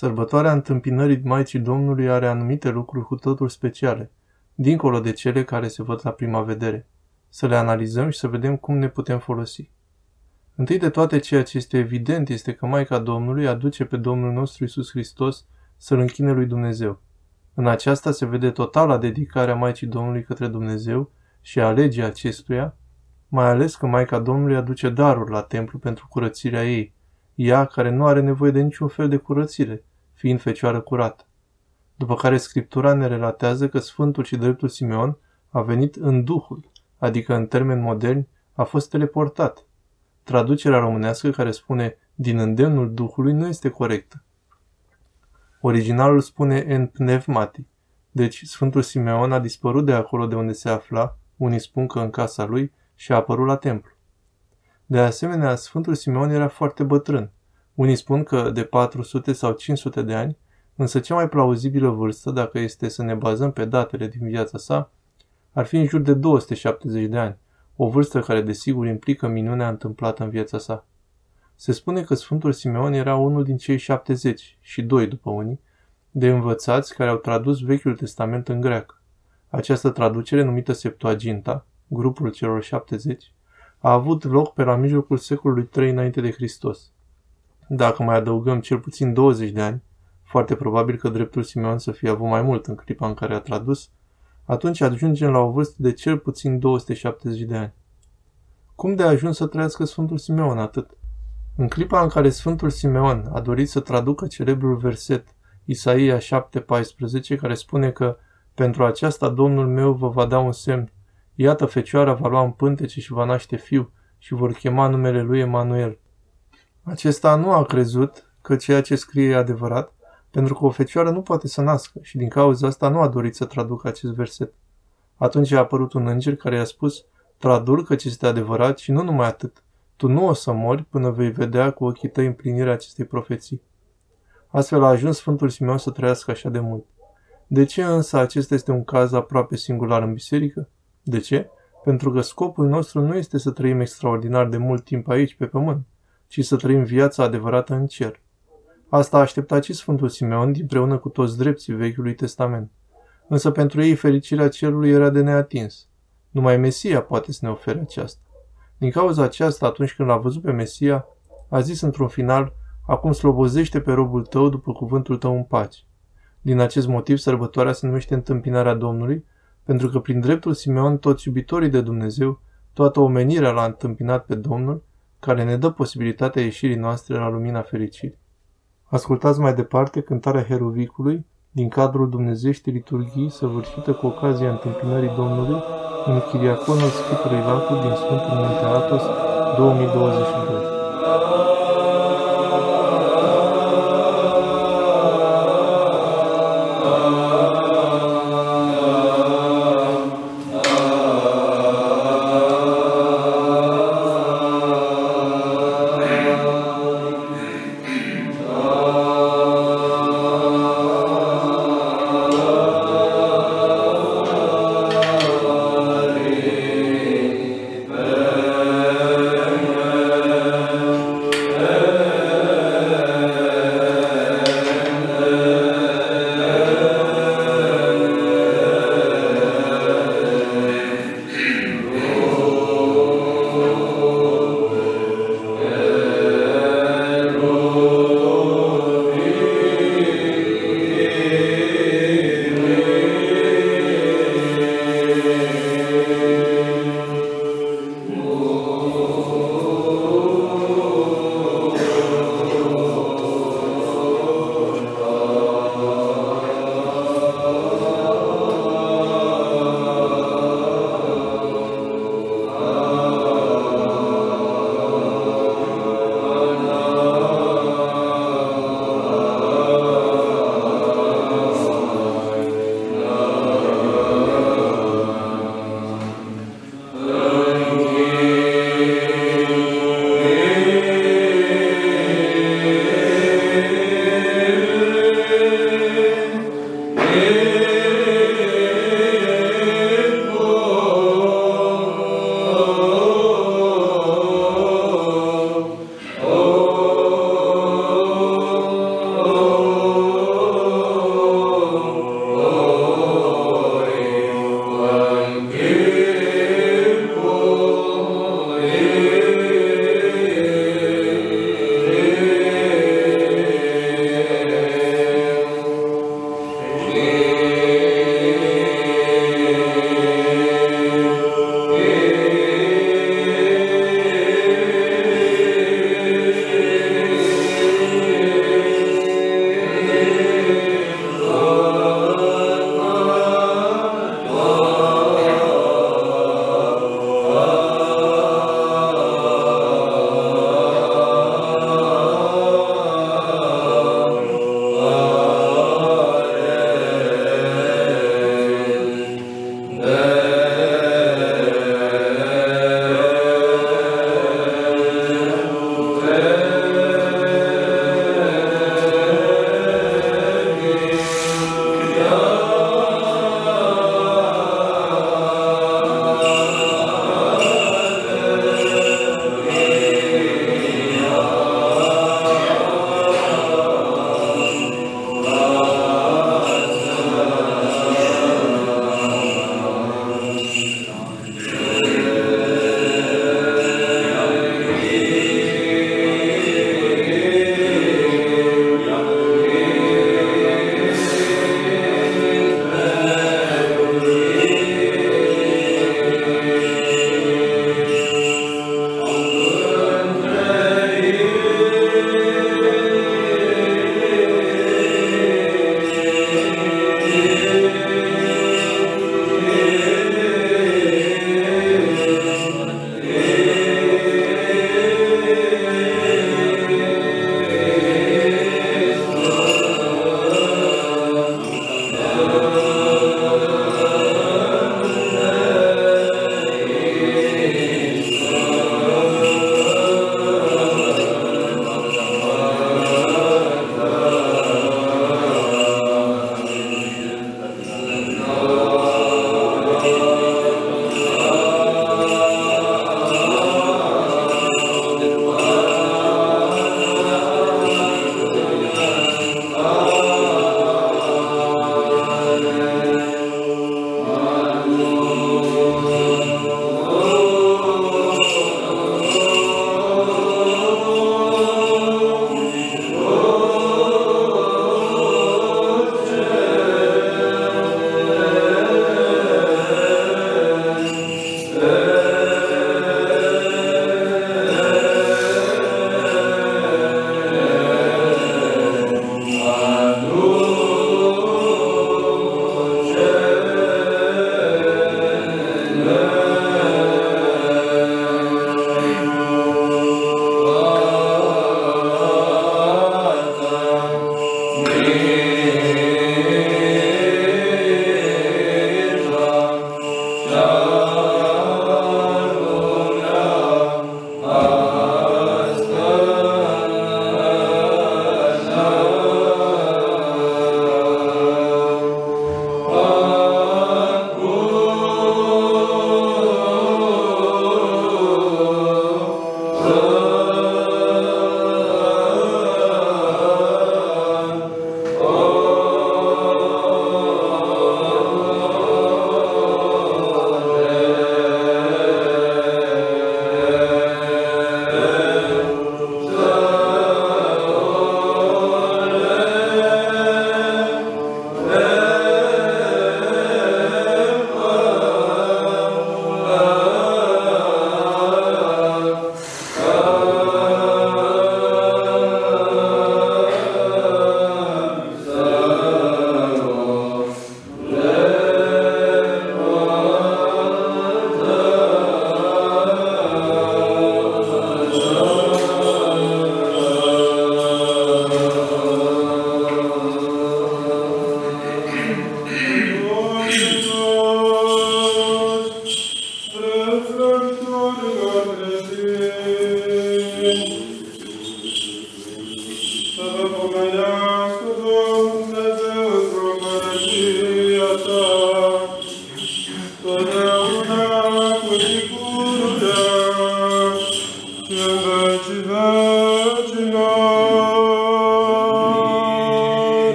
Sărbătoarea întâmpinării Maicii Domnului are anumite lucruri cu totul speciale, dincolo de cele care se văd la prima vedere. Să le analizăm și să vedem cum ne putem folosi. Întâi de toate, ceea ce este evident este că Maica Domnului aduce pe Domnul nostru Isus Hristos să-L închine lui Dumnezeu. În aceasta se vede totala dedicarea Maicii Domnului către Dumnezeu și a legii acestuia, mai ales că Maica Domnului aduce daruri la templu pentru curățirea ei, ea care nu are nevoie de niciun fel de curățire, fiind fecioară curată. După care Scriptura ne relatează că Sfântul și Dreptul Simeon a venit în Duhul, adică în termeni moderni, a fost teleportat. Traducerea românească care spune din îndemnul Duhului nu este corectă. Originalul spune în pneumati, deci Sfântul Simeon a dispărut de acolo de unde se afla, unii spun că în casa lui, și a apărut la templu. De asemenea, Sfântul Simeon era foarte bătrân. Unii spun că de 400 sau 500 de ani, însă cea mai plauzibilă vârstă, dacă este să ne bazăm pe datele din viața sa, ar fi în jur de 270 de ani, o vârstă care desigur implică minunea întâmplată în viața sa. Se spune că Sfântul Simeon era unul din cei 70 și doi după unii, de învățați care au tradus Vechiul Testament în greacă. Această traducere, numită Septuaginta, grupul celor 70, a avut loc pe la mijlocul secolului 3 înainte de Hristos. Dacă mai adăugăm cel puțin 20 de ani, foarte probabil că dreptul Simeon să fie avut mai mult în clipa în care a tradus, atunci ajungem la o vârstă de cel puțin 270 de ani. Cum de a ajuns să trăiască Sfântul Simeon atât? În clipa în care Sfântul Simeon a dorit să traducă celebrul verset Isaia 7,14, care spune că pentru aceasta Domnul meu vă va da un semn. Iată, fecioara va lua în pântece și va naște fiu și vor chema numele lui Emanuel. Acesta nu a crezut că ceea ce scrie e adevărat, pentru că o fecioară nu poate să nască și din cauza asta nu a dorit să traducă acest verset. Atunci a apărut un înger care i-a spus, tradur că ce este adevărat și nu numai atât. Tu nu o să mori până vei vedea cu ochii tăi împlinirea acestei profeții. Astfel a ajuns Sfântul Simeon să trăiască așa de mult. De ce însă acesta este un caz aproape singular în biserică? De ce? Pentru că scopul nostru nu este să trăim extraordinar de mult timp aici, pe pământ, ci să trăim viața adevărată în cer. Asta a așteptat și Sfântul Simeon împreună cu toți drepții Vechiului Testament. Însă pentru ei fericirea cerului era de neatins. Numai Mesia poate să ne ofere aceasta. Din cauza aceasta, atunci când l-a văzut pe Mesia, a zis într-un final, acum slobozește pe robul tău după cuvântul tău în pace. Din acest motiv, sărbătoarea se numește întâmpinarea Domnului, pentru că prin dreptul Simeon toți iubitorii de Dumnezeu, toată omenirea l-a întâmpinat pe Domnul, care ne dă posibilitatea ieșirii noastre la lumina fericirii. Ascultați mai departe cântarea Heruvicului din cadrul Dumnezeieștii liturghii săvârșită cu ocazia întâmpinării Domnului în Chiriaconul Schipului Lacu din Sfântul Munte Atos 2022.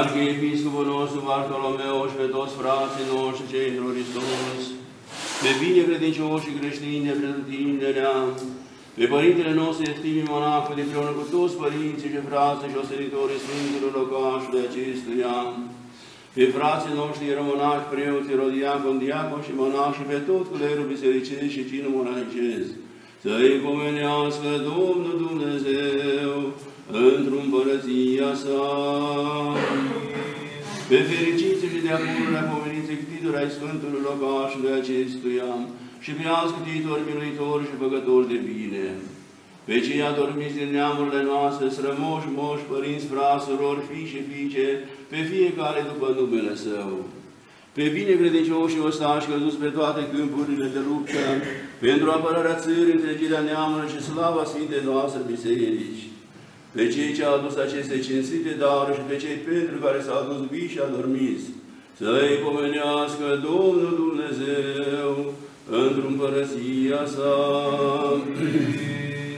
Arhiepiscopul nostru Bartolomeu și pe toți frații noștri cei într Hristos, pe bine credincioși creștini de pretutindere, pe Părintele nostru Eftimi Monahul de împreună cu toți părinții și frații și ostenitorii Sfântului locașului acestuia, pe frații noștri rămânași, preoți, rodiacon, diacon și monași și pe tot clerul bisericesc și cinul monahicesc, să-i pomenească Domnul Dumnezeu într-o împărăția sa. Pe fericiți și de apururile pomeniți ctitori ai Sfântului locașului acestuia și pe alți ctitori miluitori și făcători de bine. Pe cei adormiți din neamurile noastre, strămoși, moși, părinți, frați, surori, fii și fiice, pe fiecare după numele Său. Pe bine credincioși și ostași căzuți pe toate câmpurile de luptă, pentru apărarea țării, întregirea neamului și slava Sfintei noastre biserici pe cei ce au adus aceste cinstite daruri și pe cei pentru care s-au adus vii și adormiți, să-i pomenească Domnul Dumnezeu într-o împărăția sa.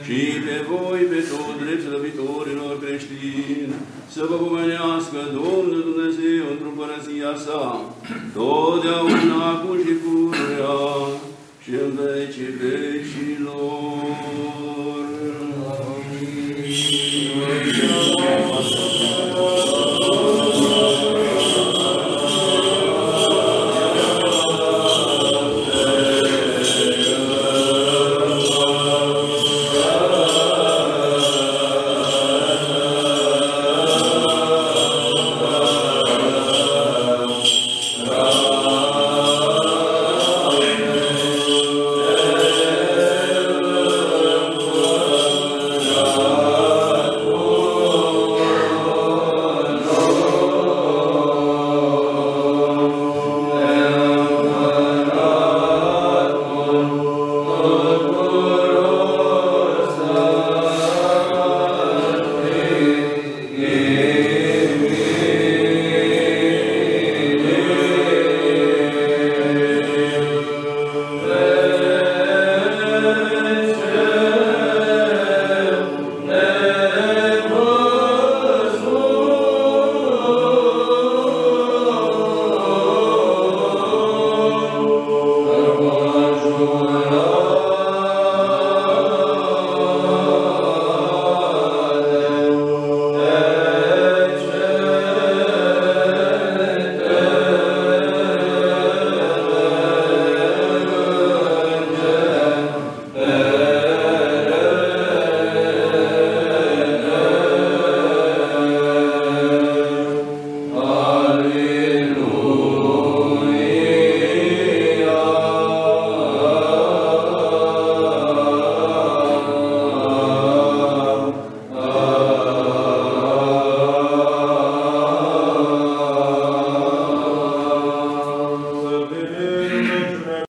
și pe voi, pe tot drept slăvitorilor creștini, să vă pomenească Domnul Dumnezeu într-o împărăția sa, totdeauna cu și pururea și în vecii vecilor.